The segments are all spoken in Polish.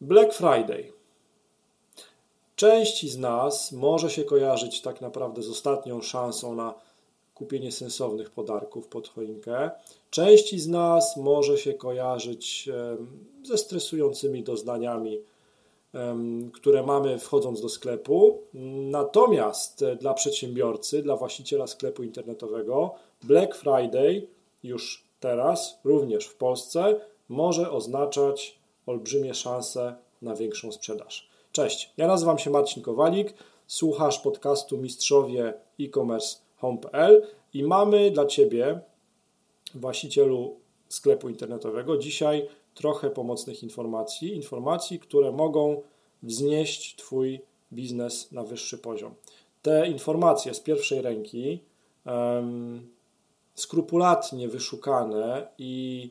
Black Friday. Części z nas może się kojarzyć tak naprawdę z ostatnią szansą na kupienie sensownych podarków pod choinkę. Części z nas może się kojarzyć ze stresującymi doznaniami, które mamy wchodząc do sklepu. Natomiast e, dla przedsiębiorcy, dla właściciela sklepu internetowego, Black Friday już teraz, również w Polsce, może oznaczać olbrzymie szanse na większą sprzedaż. Cześć, ja nazywam się Marcin Kowalik, słuchasz podcastu Mistrzowie e-commerce home.pl i mamy dla Ciebie, właścicielu sklepu internetowego, dzisiaj trochę pomocnych informacji, informacji, które mogą wznieść Twój biznes na wyższy poziom. Te informacje z pierwszej ręki, um, skrupulatnie wyszukane i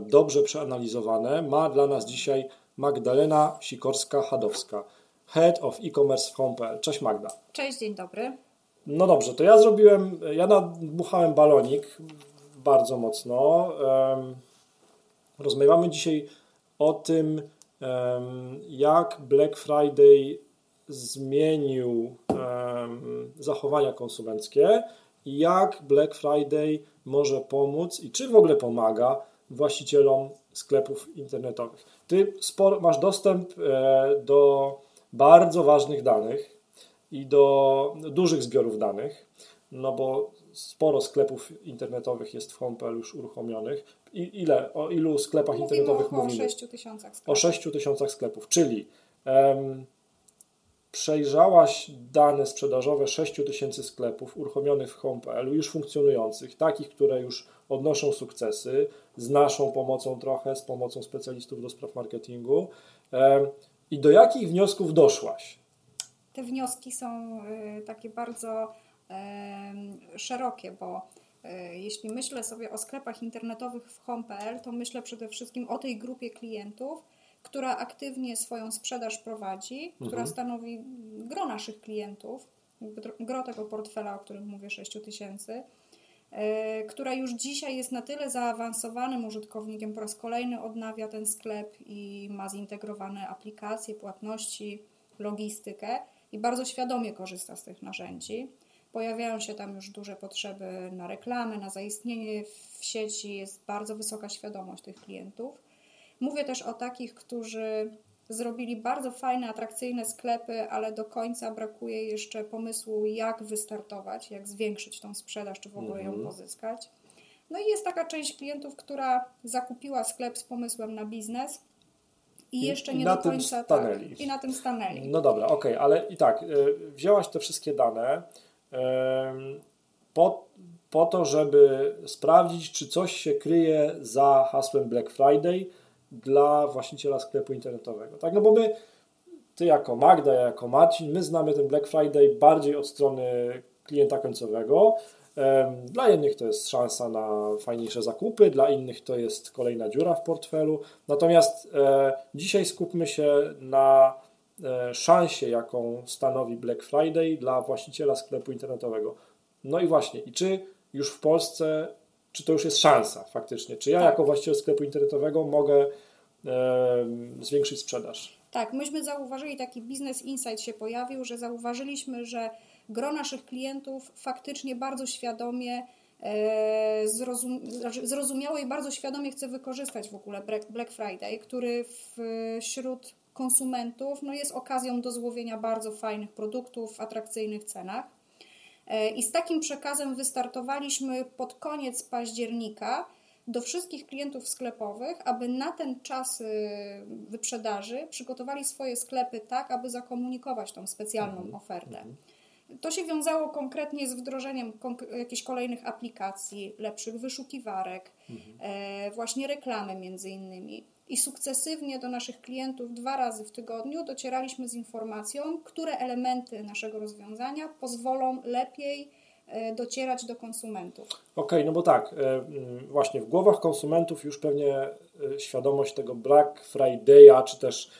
dobrze przeanalizowane, ma dla nas dzisiaj Magdalena Sikorska-Hadowska, Head of E-Commerce w Home.pl. Cześć Magda. Cześć, dzień dobry. No dobrze, to ja zrobiłem, ja nadmuchałem balonik bardzo mocno. Rozmawiamy dzisiaj o tym, jak Black Friday zmienił zachowania konsumenckie i jak Black Friday może pomóc i czy w ogóle pomaga właścicielom sklepów internetowych. Ty sporo, masz dostęp e, do bardzo ważnych danych i do dużych zbiorów danych, no bo sporo sklepów internetowych jest w Home.pl już uruchomionych. I ile, o ilu sklepach mówimy internetowych mówimy? O 6 tysiącach sklepów. O 6 tysiącach sklepów, czyli um, przejrzałaś dane sprzedażowe 6 tysięcy sklepów uruchomionych w Home.pl, już funkcjonujących, takich, które już odnoszą sukcesy, z naszą pomocą trochę, z pomocą specjalistów do spraw marketingu. I do jakich wniosków doszłaś? Te wnioski są y, takie bardzo szerokie, bo e, jeśli myślę sobie o sklepach internetowych w home.pl, to myślę przede wszystkim o tej grupie klientów, która aktywnie swoją sprzedaż prowadzi, mhm. która stanowi gro naszych klientów, gro tego portfela, o którym mówię, 6 tysięcy, e, która już dzisiaj jest na tyle zaawansowanym użytkownikiem, po raz kolejny odnawia ten sklep i ma zintegrowane aplikacje, płatności, logistykę i bardzo świadomie korzysta z tych narzędzi. Pojawiają się tam już duże potrzeby na reklamę, na zaistnienie w sieci, jest bardzo wysoka świadomość tych klientów. Mówię też o takich, którzy zrobili bardzo fajne, atrakcyjne sklepy, ale do końca brakuje jeszcze pomysłu, jak wystartować, jak zwiększyć tą sprzedaż, czy w ogóle ją mhm. pozyskać. No i jest taka część klientów, która zakupiła sklep z pomysłem na biznes i jeszcze nie do końca tak, i na tym stanęli. No dobra, okej, okay, ale i tak, y, wzięłaś te wszystkie dane, po, po to, żeby sprawdzić, czy coś się kryje za hasłem Black Friday dla właściciela sklepu internetowego. Tak, no bo my, ty jako Magda, ja jako Marcin, my znamy ten Black Friday bardziej od strony klienta końcowego. Dla jednych to jest szansa na fajniejsze zakupy, dla innych to jest kolejna dziura w portfelu. Natomiast e, dzisiaj skupmy się na E, szansie, jaką stanowi Black Friday dla właściciela sklepu internetowego. No i właśnie, i czy już w Polsce, czy to już jest szansa faktycznie? Czy ja tak. jako właściciel sklepu internetowego mogę e, zwiększyć sprzedaż? Tak, myśmy zauważyli, taki Business Insight się pojawił, że zauważyliśmy, że gro naszych klientów faktycznie bardzo świadomie e, zrozum, znaczy zrozumiało i bardzo świadomie chce wykorzystać w ogóle Black Friday, który wśród konsumentów no jest okazją do złowienia bardzo fajnych produktów w atrakcyjnych cenach. E, I z takim przekazem wystartowaliśmy pod koniec października do wszystkich klientów sklepowych, aby na ten czas y, wyprzedaży przygotowali swoje sklepy tak, aby zakomunikować tą specjalną mhm. ofertę. To się wiązało konkretnie z wdrożeniem jakichś kolejnych aplikacji, lepszych wyszukiwarek, mhm. E, właśnie reklamy między innymi i sukcesywnie do naszych klientów dwa razy w tygodniu docieraliśmy z informacją, które elementy naszego rozwiązania pozwolą lepiej e, docierać do konsumentów. Okej, okay, no bo tak, e, mm, właśnie w głowach konsumentów już pewnie e, świadomość tego Black Friday'a, czy też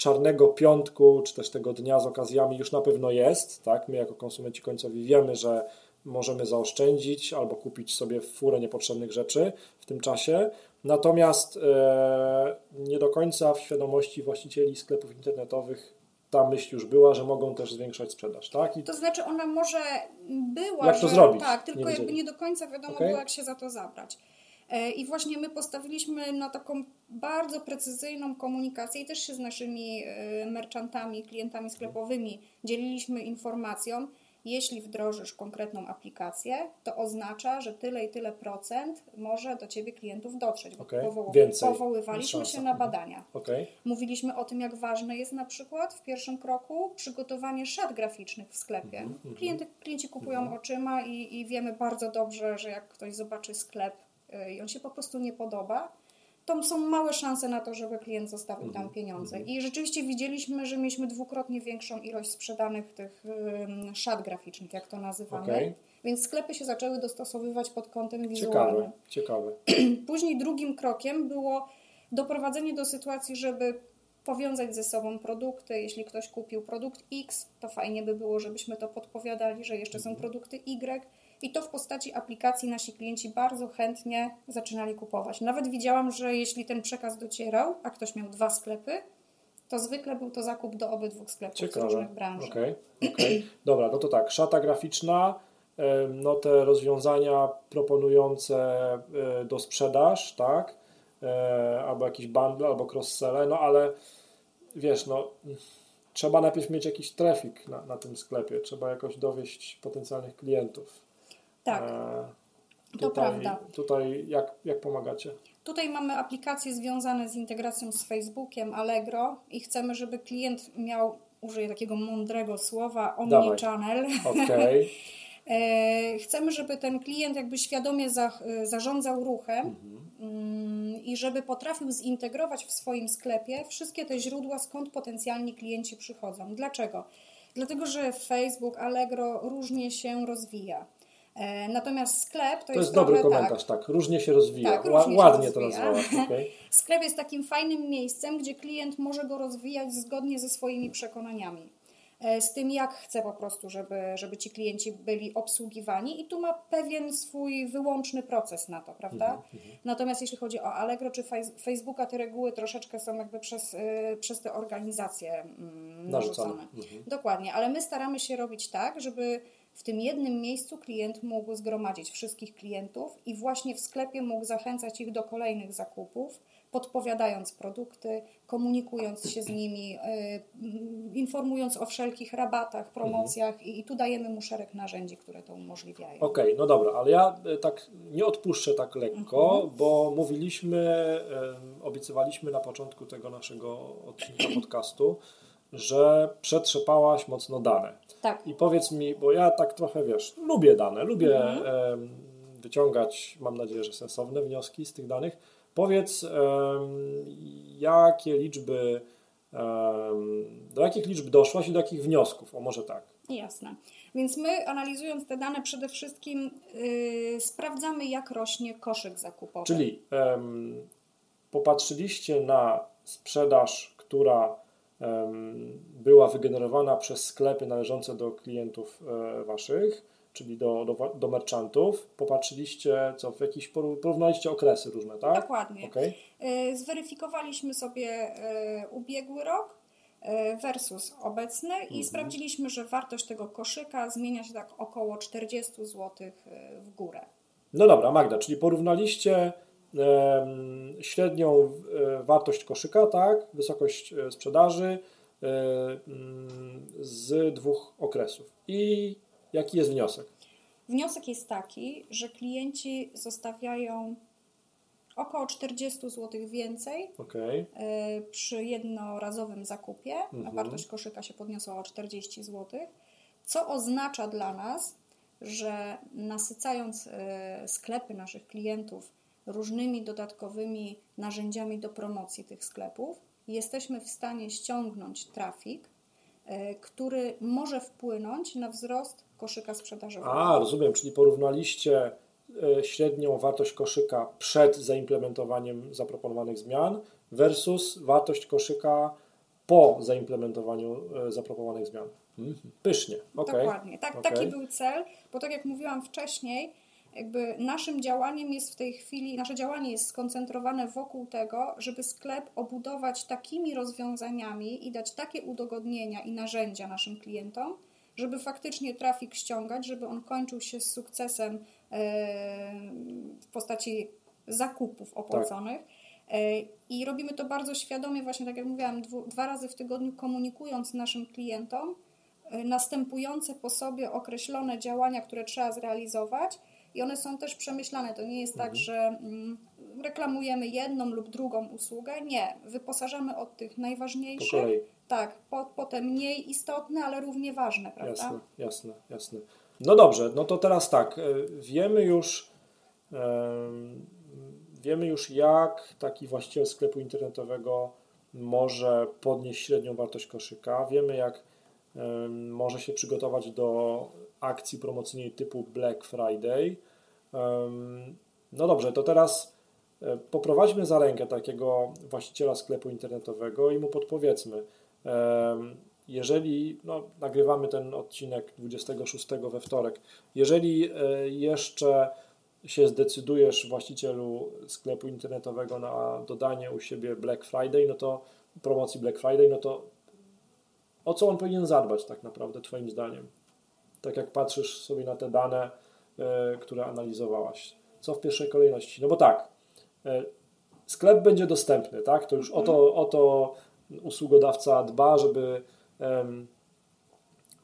czarnego piątku, czy też tego dnia z okazjami już na pewno jest, tak? My jako konsumenci końcowi wiemy, że możemy zaoszczędzić albo kupić sobie furę niepotrzebnych rzeczy w tym czasie. Natomiast e, nie do końca w świadomości właścicieli sklepów internetowych ta myśl już była, że mogą też zwiększać sprzedaż, tak? I to znaczy ona może była, jak że to zrobić? tak, tylko nie jakby nie do końca wiadomo okay. było, jak się za to zabrać. E, I właśnie my postawiliśmy na taką bardzo precyzyjną komunikację i też się z naszymi e, merchantami, klientami sklepowymi dzieliliśmy informacją, jeśli wdrożysz konkretną aplikację, to oznacza, że tyle i tyle procent może do Ciebie klientów dotrzeć. Okay. Powoł Więcej powoływaliśmy się na badania. Okay. Mówiliśmy o tym, jak ważne jest na przykład w pierwszym kroku przygotowanie szat graficznych w sklepie. Mm -hmm. Klienty, klienci kupują mm -hmm. oczyma i, i wiemy bardzo dobrze, że jak ktoś zobaczy sklep i on się po prostu nie podoba, to są małe szanse na to, żeby klient zostawił tam mhm, pieniądze. Mhm. I rzeczywiście widzieliśmy, że mieliśmy dwukrotnie większą ilość sprzedanych tych szat graficznych, jak to nazywamy. Okay. Więc sklepy się zaczęły dostosowywać pod kątem wizualnym. Ciekawe, ciekawe. Później drugim krokiem było doprowadzenie do sytuacji, żeby powiązać ze sobą produkty. Jeśli ktoś kupił produkt X, to fajnie by było, żebyśmy to podpowiadali, że jeszcze są mhm. produkty Y i to w postaci aplikacji nasi klienci bardzo chętnie zaczynali kupować. Nawet widziałam, że jeśli ten przekaz docierał, a ktoś miał dwa sklepy, to zwykle był to zakup do obydwu sklepów Ciekawe. z różnych branż. Okay, okay. Dobra, no to tak, szata graficzna, no te rozwiązania proponujące e, do sprzedaż, tak, e, albo jakiś bundle, albo cross-sell, no ale wiesz, no trzeba najpierw mieć jakiś trafik na, na tym sklepie, trzeba jakoś dowieść potencjalnych klientów. Tak. E, tutaj, to prawda. Tutaj jak, jak pomagacie? Tutaj mamy aplikacje związane z integracją z Facebookiem, Allegro i chcemy, żeby klient miał, użyję takiego mądrego słowa, omnichannel. Okay. E, chcemy, żeby ten klient jakby świadomie za, zarządzał ruchem mhm. Mm, i żeby potrafił zintegrować w swoim sklepie wszystkie te źródła, skąd potencjalni klienci przychodzą. Dlaczego? Dlatego, że Facebook, Allegro różnie się rozwija. E, natomiast sklep to, to jest. jest dobry tak, komentarz, tak. Różnie się rozwija. Tak, różnie Ładnie się to nazwała. Okay. Sklep jest takim fajnym miejscem, gdzie klient może go rozwijać zgodnie ze swoimi przekonaniami. E, z tym, jak chce po prostu, żeby, żeby ci klienci byli obsługiwani, i tu ma pewien swój wyłączny proces na to, prawda? Mm -hmm. Natomiast jeśli chodzi o Allegro czy Facebooka, te reguły troszeczkę są jakby przez, e, przez te organizacje mm, narzucone. Mm -hmm. Dokładnie, ale my staramy się robić tak, żeby w tym jednym miejscu klient mógł zgromadzić wszystkich klientów i właśnie w sklepie mógł zachęcać ich do kolejnych zakupów, podpowiadając produkty, komunikując się z nimi, yy, informując o wszelkich rabatach, promocjach mhm. i, i, tu dajemy mu szereg narzędzi, które to umożliwiają. Okej, okay, no dobra, ale ja e, tak nie odpuszczę tak lekko, mhm. bo mówiliśmy, obiecywaliśmy na początku tego naszego odcinka podcastu, że przetrzepałaś mocno dane. Tak. I powiedz mi, bo ja tak trochę wiesz, lubię dane, lubię mhm. wyciągać, mam nadzieję, że sensowne wnioski z tych danych. Powiedz, jakie liczby, do jakich liczb doszłaś i do jakich wniosków? O może tak. Jasne. Więc my analizując te dane przede wszystkim yy, sprawdzamy, jak rośnie koszyk zakupowy. Czyli popatrzyliście na sprzedaż, która była wygenerowana przez sklepy należące do klientów e, waszych, czyli do, do, do merchantów. Popatrzyliście, co w jakiś porównaliście okresy różne, tak? Dokładnie. Okay. E, zweryfikowaliśmy sobie e, ubiegły rok versus obecny i mhm. sprawdziliśmy, że wartość tego koszyka zmienia się tak około 40 zł w górę. No dobra, Magda, czyli porównaliście średnią e, wartość koszyka, tak, wysokość e, sprzedaży e, mm, z dwóch okresów. I jaki jest wniosek? Wniosek jest taki, że klienci zostawiają około 40 zł więcej okay. przy jednorazowym zakupie, mhm. a wartość koszyka się podniosła o 40 zł, co oznacza dla nas, że nasycając sklepy naszych klientów różnymi dodatkowymi narzędziami do promocji tych sklepów, jesteśmy w stanie ściągnąć trafik, e, który może wpłynąć na wzrost koszyka sprzedażowego. A, rozumiem, czyli porównaliście e, średnią wartość koszyka przed zaimplementowaniem zaproponowanych zmian versus wartość koszyka po zaimplementowaniu e, zaproponowanych zmian. Mhm. Pysznie. Okay. Dokładnie. Tak, okay. Taki był cel, bo tak jak mówiłam wcześniej, jakby naszym działaniem jest w tej chwili, nasze działanie jest skoncentrowane wokół tego, żeby sklep obudować takimi rozwiązaniami i dać takie udogodnienia i narzędzia naszym klientom, żeby faktycznie trafik ściągać, żeby on kończył się z sukcesem w postaci zakupów opłaconych. Tak. I robimy to bardzo świadomie, właśnie tak jak mówiłam, dwa razy w tygodniu komunikując naszym klientom e, następujące po sobie określone działania, które trzeba zrealizować i one są też przemyślane. To nie jest tak, mhm. tak, że mm, reklamujemy jedną lub drugą usługę. Nie, wyposażamy od tych najważniejszych. Po tak, po, potem mniej istotne, ale równie ważne, prawda? Jasne, jasne, jasne. No dobrze, no to teraz tak, e, wiemy już, wiemy już jak taki właściciel sklepu internetowego może podnieść średnią wartość koszyka, wiemy jak może się przygotować do akcji promocyjnej typu Black Friday. No dobrze, to teraz e, poprowadźmy za rękę takiego właściciela sklepu internetowego i mu podpowiedzmy, jeżeli no, nagrywamy ten odcinek 26 we wtorek, jeżeli e, jeszcze się zdecydujesz, właścicielu sklepu internetowego, na dodanie u siebie Black Friday, no to promocji Black Friday, no to o co on powinien zadbać tak naprawdę, Twoim zdaniem? Tak jak patrzysz sobie na te dane, e, które analizowałaś. Co w pierwszej kolejności? No bo tak, e, sklep będzie dostępny, tak? To już o to, o to usługodawca dba, żeby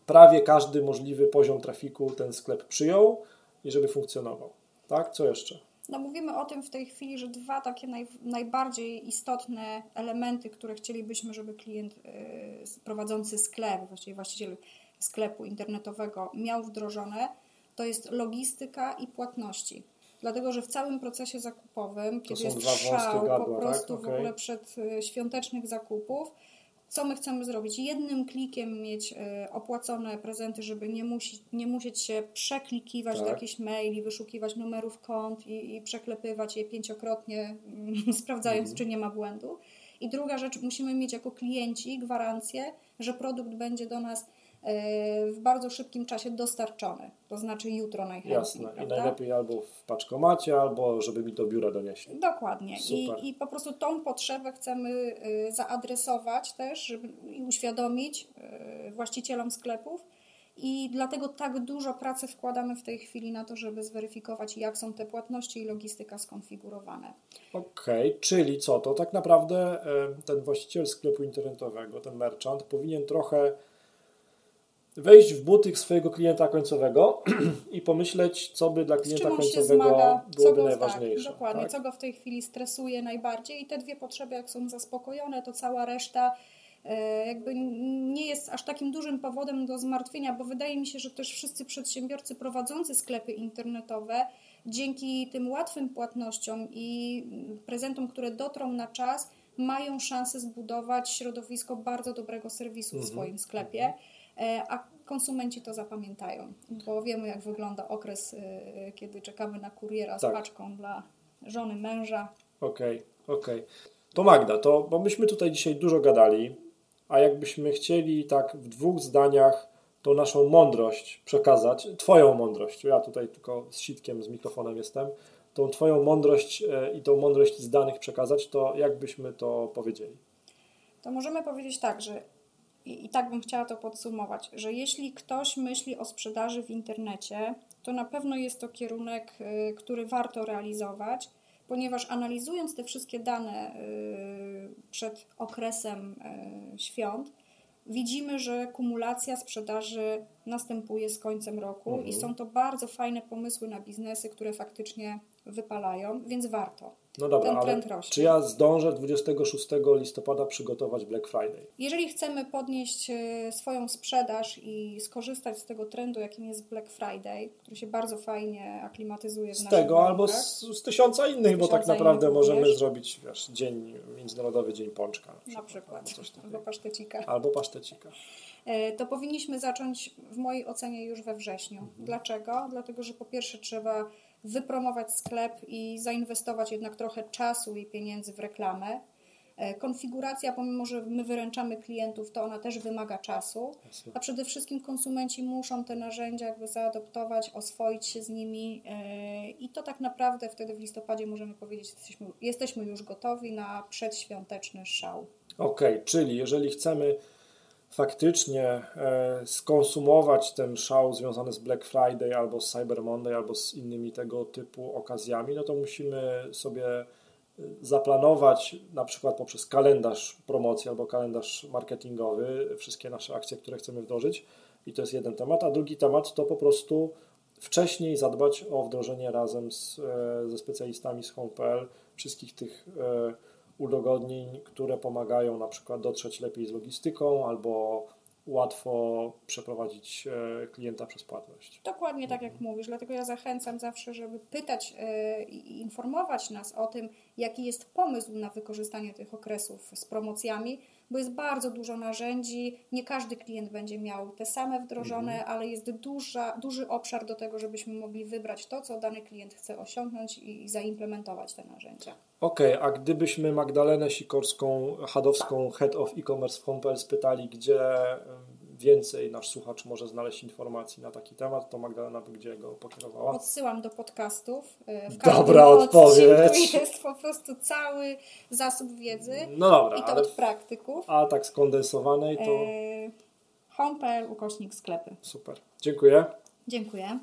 prawie każdy możliwy poziom trafiku ten sklep przyjął i żeby funkcjonował. Tak? Co jeszcze? No mówimy o tym w tej chwili, że dwa takie naj, najbardziej istotne elementy, które chcielibyśmy, żeby klient y, prowadzący sklep, właściwie właściciel sklepu internetowego miał wdrożone, to jest logistyka i płatności. Dlatego, że w całym procesie zakupowym, to kiedy jest szał gadła, po tak? prostu tak? okay. w ogóle przed y, świątecznych zakupów, co my chcemy zrobić? Jednym klikiem mieć e, opłacone prezenty, żeby nie, musi, nie musieć się przeklikiwać tak. do jakichś maili, wyszukiwać numerów kont i, i przeklepywać je pięciokrotnie, sprawdzając, mhm. czy nie ma błędu. I druga rzecz, musimy mieć jako klienci gwarancję, że produkt będzie do nas w bardzo szybkim czasie dostarczony, to znaczy jutro najchętniej. Jasne, prawda? i najlepiej albo w paczkomacie, albo żeby mi do biura donieśli. Dokładnie. I, I po prostu tą potrzebę chcemy e, zaadresować też żeby, i uświadomić e, właścicielom sklepów. I dlatego tak dużo pracy wkładamy w tej chwili na to, żeby zweryfikować, jak są te płatności i logistyka skonfigurowane. Okej, okay, czyli co? To tak naprawdę ten właściciel sklepu internetowego, ten merchant, powinien trochę wejść w buty swojego klienta końcowego i pomyśleć, co by dla klienta końcowego zmaga, byłoby go, najważniejsze. Tak, dokładnie, tak? co go w tej chwili stresuje najbardziej i te dwie potrzeby, jak są zaspokojone, to cała reszta e, jakby nie jest aż takim dużym powodem do zmartwienia, bo wydaje mi się, że też wszyscy przedsiębiorcy prowadzący sklepy internetowe dzięki tym łatwym płatnościom i prezentom, które dotrą na czas, mają szansę zbudować środowisko bardzo dobrego serwisu w mhm. swoim sklepie. E, a konsumenci to zapamiętają, bo wiemy, jak wygląda okres, e, kiedy czekamy na kuriera z tak. paczką dla żony, męża. Okej, okay, okej. Okay. To Magda, to, bo myśmy tutaj dzisiaj dużo gadali, a jakbyśmy chcieli tak w dwóch zdaniach tą naszą mądrość przekazać, Twoją mądrość, ja tutaj tylko z sitkiem, z mikrofonem jestem, tą Twoją mądrość e, i tą mądrość z danych przekazać, to jak byśmy to powiedzieli? To możemy powiedzieć tak, że i, i tak bym chciała to podsumować, że jeśli ktoś myśli o sprzedaży w internecie, to na pewno jest to kierunek, y, który warto realizować, ponieważ analizując te wszystkie dane y, przed okresem y, świąt, widzimy, że kumulacja sprzedaży następuje z końcem roku mhm. i są to bardzo fajne pomysły na biznesy, które faktycznie wypalają, więc warto. No dobra, ten trend rośnie. czy ja zdążę 26 listopada przygotować Black Friday? Jeżeli chcemy podnieść e, swoją sprzedaż i skorzystać z tego trendu, jakim jest Black Friday, który się bardzo fajnie aklimatyzuje w Z tego warunkach, albo z, z, tysiąca innych, z bo tak naprawdę możemy zrobić wiesz, dzień, Międzynarodowy Dzień Pączka. Na przykład, na przykład. albo pasztecika. Albo pasztecika. E, to powinniśmy zacząć w mojej ocenie już we wrześniu. Mhm. Dlaczego? Dlatego, że po pierwsze trzeba wypromować sklep i zainwestować jednak trochę czasu i pieniędzy w reklamę. E, konfiguracja, pomimo że my wyręczamy klientów, to ona też wymaga czasu, a przede wszystkim konsumenci muszą te narzędzia jakby zaadoptować, oswoić się z nimi e, i to tak naprawdę wtedy w listopadzie możemy powiedzieć, jesteśmy, jesteśmy już gotowi na przedświąteczny szał. Okej, czyli jeżeli chcemy faktycznie e, skonsumować ten szał związany z Black Friday albo z Cyber Monday albo z innymi tego typu okazjami, no to musimy sobie e, zaplanować na przykład poprzez kalendarz promocji albo kalendarz marketingowy wszystkie nasze akcje, które chcemy wdrożyć i to jest jeden temat, a drugi temat to po prostu wcześniej zadbać o wdrożenie razem z, e, ze specjalistami z Home.pl wszystkich tych udogodnień, które pomagają na przykład dotrzeć lepiej z logistyką albo łatwo przeprowadzić e, klienta przez płatność. Dokładnie tak jak mówisz, dlatego ja zachęcam zawsze, żeby pytać e, i informować nas o tym, jaki jest pomysł na wykorzystanie tych okresów z promocjami, bo jest bardzo dużo narzędzi. Nie każdy klient będzie miał te same wdrożone, Mhm. ale jest duża, duży obszar do tego, żebyśmy mogli wybrać to, co dany klient chce osiągnąć i, i zaimplementować te narzędzia. Okej, a gdybyśmy Magdalenę Sikorską, Hadowską, Head of E-Commerce w Home.pl spytali, gdzie więcej nasz słuchacz może znaleźć informacji na taki temat, to Magdalena by gdzie go pokierowała? Odsyłam do podcastów. E, W Dobra odpowiedź. jest po prostu cały zasób wiedzy No dobra, i to ale od praktyków. a tak skondensowanej to E, Home.pl ukośnik sklepy. super. Dziękuję. Dziękuję.